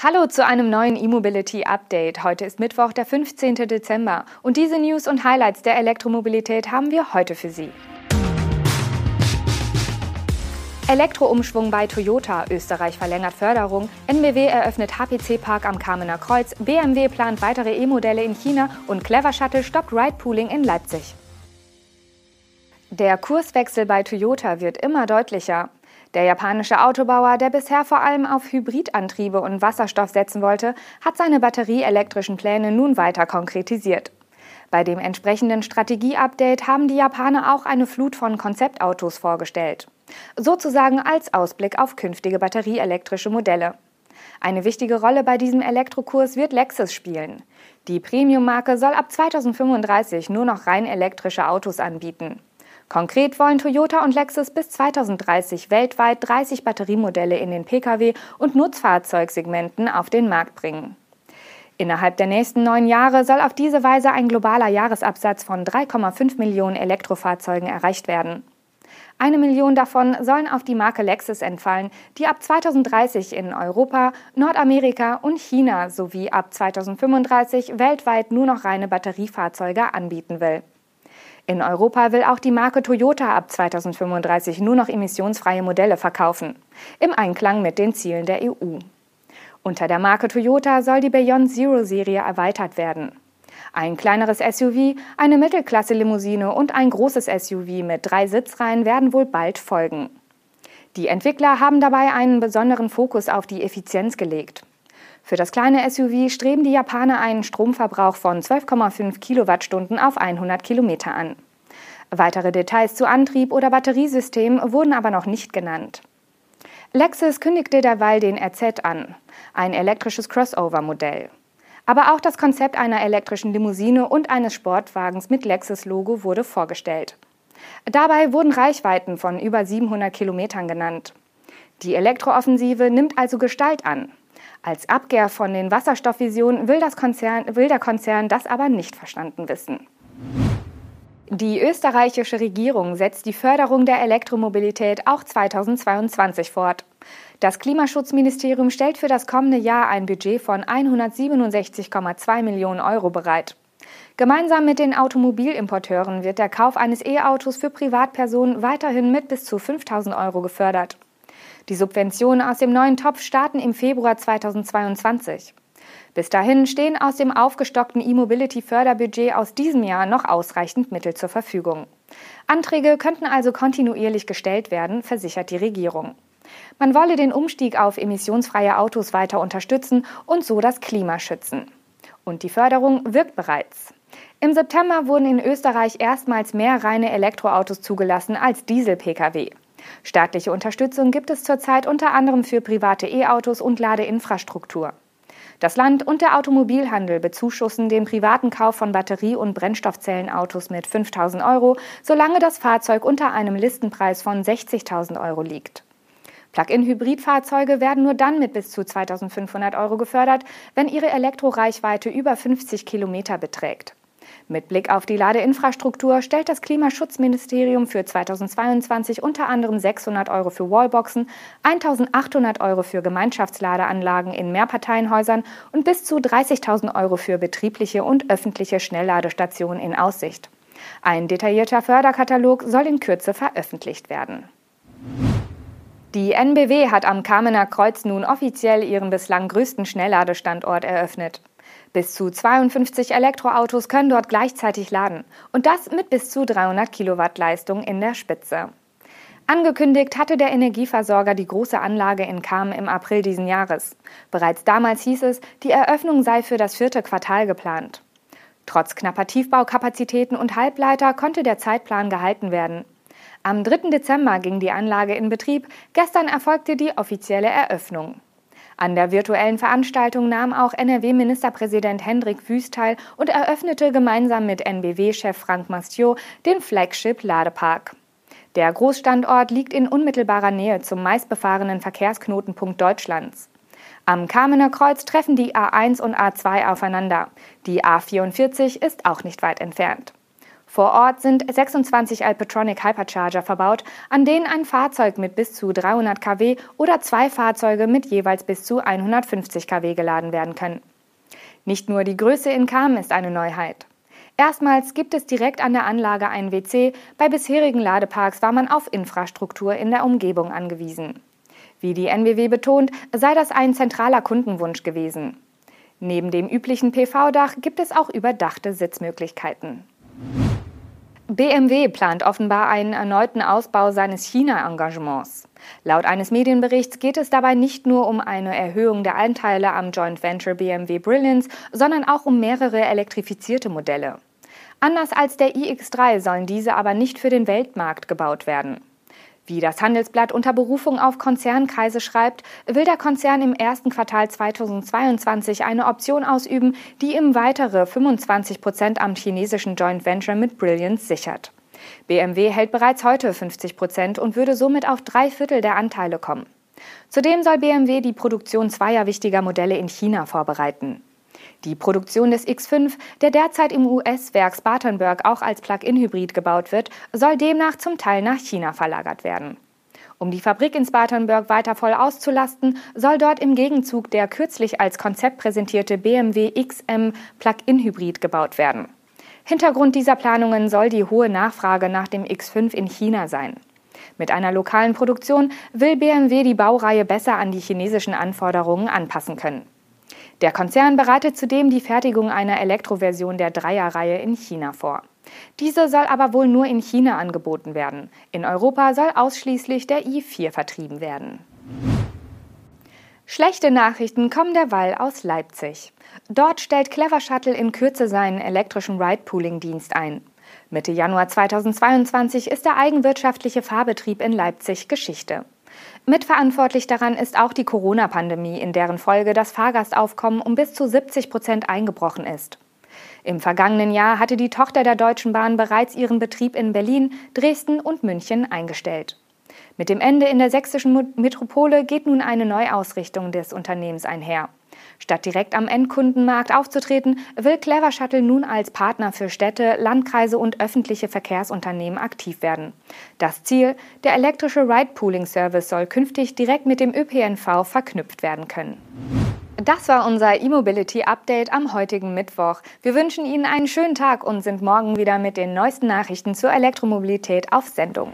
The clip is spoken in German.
Hallo zu einem neuen E-Mobility Update. Heute ist Mittwoch, der 15. Dezember und diese News und Highlights der Elektromobilität haben wir heute für Sie. Elektroumschwung bei Toyota, Österreich verlängert Förderung, NBW eröffnet HPC-Park am Kamener Kreuz, BMW plant weitere E-Modelle in China und Clever Shuttle stoppt Ride-Pooling in Leipzig. Der Kurswechsel bei Toyota wird immer deutlicher. Der japanische Autobauer, der bisher vor allem auf Hybridantriebe und Wasserstoff setzen wollte, hat seine batterieelektrischen Pläne nun weiter konkretisiert. Bei dem entsprechenden Strategieupdate haben die Japaner auch eine Flut von Konzeptautos vorgestellt. Sozusagen als Ausblick auf künftige batterieelektrische Modelle. Eine wichtige Rolle bei diesem Elektrokurs wird Lexus spielen. Die Premium-Marke soll ab 2035 nur noch rein elektrische Autos anbieten. Konkret wollen Toyota und Lexus bis 2030 weltweit 30 Batteriemodelle in den Pkw- und Nutzfahrzeugsegmenten auf den Markt bringen. Innerhalb der nächsten neun Jahre soll auf diese Weise ein globaler Jahresabsatz von 3,5 Millionen Elektrofahrzeugen erreicht werden. Eine Million davon sollen auf die Marke Lexus entfallen, die ab 2030 in Europa, Nordamerika und China sowie ab 2035 weltweit nur noch reine Batteriefahrzeuge anbieten will. In Europa will auch die Marke Toyota ab 2035 nur noch emissionsfreie Modelle verkaufen, im Einklang mit den Zielen der EU. Unter der Marke Toyota soll die Beyond Zero Serie erweitert werden. Ein kleineres SUV, eine Mittelklasse-Limousine und ein großes SUV mit drei Sitzreihen werden wohl bald folgen. Die Entwickler haben dabei einen besonderen Fokus auf die Effizienz gelegt. Für das kleine SUV streben die Japaner einen Stromverbrauch von 12,5 Kilowattstunden auf 100 Kilometer an. Weitere Details zu Antrieb oder Batteriesystem wurden aber noch nicht genannt. Lexus kündigte derweil den RZ an, ein elektrisches Crossover-Modell. Aber auch das Konzept einer elektrischen Limousine und eines Sportwagens mit Lexus-Logo wurde vorgestellt. Dabei wurden Reichweiten von über 700 Kilometern genannt. Die Elektrooffensive nimmt also Gestalt an. Als Abkehr von den Wasserstoffvisionen will, will der Konzern das aber nicht verstanden wissen. Die österreichische Regierung setzt die Förderung der Elektromobilität auch 2022 fort. Das Klimaschutzministerium stellt für das kommende Jahr ein Budget von 167,2 Millionen Euro bereit. Gemeinsam mit den Automobilimporteuren wird der Kauf eines E-Autos für Privatpersonen weiterhin mit bis zu 5000 Euro gefördert. Die Subventionen aus dem neuen Topf starten im Februar 2022. Bis dahin stehen aus dem aufgestockten E-Mobility-Förderbudget aus diesem Jahr noch ausreichend Mittel zur Verfügung. Anträge könnten also kontinuierlich gestellt werden, versichert die Regierung. Man wolle den Umstieg auf emissionsfreie Autos weiter unterstützen und so das Klima schützen. Und die Förderung wirkt bereits. Im September wurden in Österreich erstmals mehr reine Elektroautos zugelassen als Diesel-Pkw. Staatliche Unterstützung gibt es zurzeit unter anderem für private E-Autos und Ladeinfrastruktur. Das Land und der Automobilhandel bezuschussen den privaten Kauf von Batterie- und Brennstoffzellenautos mit 5000 Euro, solange das Fahrzeug unter einem Listenpreis von 60.000 Euro liegt. Plug-in-Hybridfahrzeuge werden nur dann mit bis zu 2500 Euro gefördert, wenn ihre Elektroreichweite über 50 Kilometer beträgt. Mit Blick auf die Ladeinfrastruktur stellt das Klimaschutzministerium für 2022 unter anderem 600 Euro für Wallboxen, 1800 Euro für Gemeinschaftsladeanlagen in Mehrparteienhäusern und bis zu 30.000 Euro für betriebliche und öffentliche Schnellladestationen in Aussicht. Ein detaillierter Förderkatalog soll in Kürze veröffentlicht werden. Die NBW hat am Kamener Kreuz nun offiziell ihren bislang größten Schnellladestandort eröffnet. Bis zu 52 Elektroautos können dort gleichzeitig laden und das mit bis zu 300 Kilowatt Leistung in der Spitze. Angekündigt hatte der Energieversorger die große Anlage in Kamen im April diesen Jahres. Bereits damals hieß es, die Eröffnung sei für das vierte Quartal geplant. Trotz knapper Tiefbaukapazitäten und Halbleiter konnte der Zeitplan gehalten werden. Am 3. Dezember ging die Anlage in Betrieb, gestern erfolgte die offizielle Eröffnung. An der virtuellen Veranstaltung nahm auch NRW-Ministerpräsident Hendrik Wüst teil und eröffnete gemeinsam mit NBW-Chef Frank Mastiot den Flagship Ladepark. Der Großstandort liegt in unmittelbarer Nähe zum meistbefahrenen Verkehrsknotenpunkt Deutschlands. Am Kamener Kreuz treffen die A1 und A2 aufeinander. Die A44 ist auch nicht weit entfernt. Vor Ort sind 26 Alpetronic Hypercharger verbaut, an denen ein Fahrzeug mit bis zu 300 kW oder zwei Fahrzeuge mit jeweils bis zu 150 kW geladen werden können. Nicht nur die Größe in Kam ist eine Neuheit. Erstmals gibt es direkt an der Anlage einen WC, bei bisherigen Ladeparks war man auf Infrastruktur in der Umgebung angewiesen. Wie die NBW betont, sei das ein zentraler Kundenwunsch gewesen. Neben dem üblichen PV-Dach gibt es auch überdachte Sitzmöglichkeiten. BMW plant offenbar einen erneuten Ausbau seines China-Engagements. Laut eines Medienberichts geht es dabei nicht nur um eine Erhöhung der Anteile am Joint Venture BMW Brilliance, sondern auch um mehrere elektrifizierte Modelle. Anders als der iX3 sollen diese aber nicht für den Weltmarkt gebaut werden. Wie das Handelsblatt unter Berufung auf Konzernkreise schreibt, will der Konzern im ersten Quartal 2022 eine Option ausüben, die ihm weitere 25 Prozent am chinesischen Joint Venture mit Brilliance sichert. BMW hält bereits heute 50 Prozent und würde somit auf drei Viertel der Anteile kommen. Zudem soll BMW die Produktion zweier wichtiger Modelle in China vorbereiten. Die Produktion des X5, der derzeit im US-Werk Spartanburg auch als Plug-in-Hybrid gebaut wird, soll demnach zum Teil nach China verlagert werden. Um die Fabrik in Spartanburg weiter voll auszulasten, soll dort im Gegenzug der kürzlich als Konzept präsentierte BMW XM Plug-in-Hybrid gebaut werden. Hintergrund dieser Planungen soll die hohe Nachfrage nach dem X5 in China sein. Mit einer lokalen Produktion will BMW die Baureihe besser an die chinesischen Anforderungen anpassen können. Der Konzern bereitet zudem die Fertigung einer Elektroversion der Dreierreihe in China vor. Diese soll aber wohl nur in China angeboten werden. In Europa soll ausschließlich der i4 vertrieben werden. Schlechte Nachrichten kommen derweil aus Leipzig. Dort stellt Clever Shuttle in Kürze seinen elektrischen Ride-Pooling-Dienst ein. Mitte Januar 2022 ist der eigenwirtschaftliche Fahrbetrieb in Leipzig Geschichte. Mitverantwortlich daran ist auch die Corona-Pandemie, in deren Folge das Fahrgastaufkommen um bis zu 70 Prozent eingebrochen ist. Im vergangenen Jahr hatte die Tochter der Deutschen Bahn bereits ihren Betrieb in Berlin, Dresden und München eingestellt. Mit dem Ende in der sächsischen Metropole geht nun eine Neuausrichtung des Unternehmens einher. Statt direkt am Endkundenmarkt aufzutreten, will Clever Shuttle nun als Partner für Städte, Landkreise und öffentliche Verkehrsunternehmen aktiv werden. Das Ziel, der elektrische Ride-Pooling-Service soll künftig direkt mit dem ÖPNV verknüpft werden können. Das war unser E-Mobility Update am heutigen Mittwoch. Wir wünschen Ihnen einen schönen Tag und sind morgen wieder mit den neuesten Nachrichten zur Elektromobilität auf Sendung.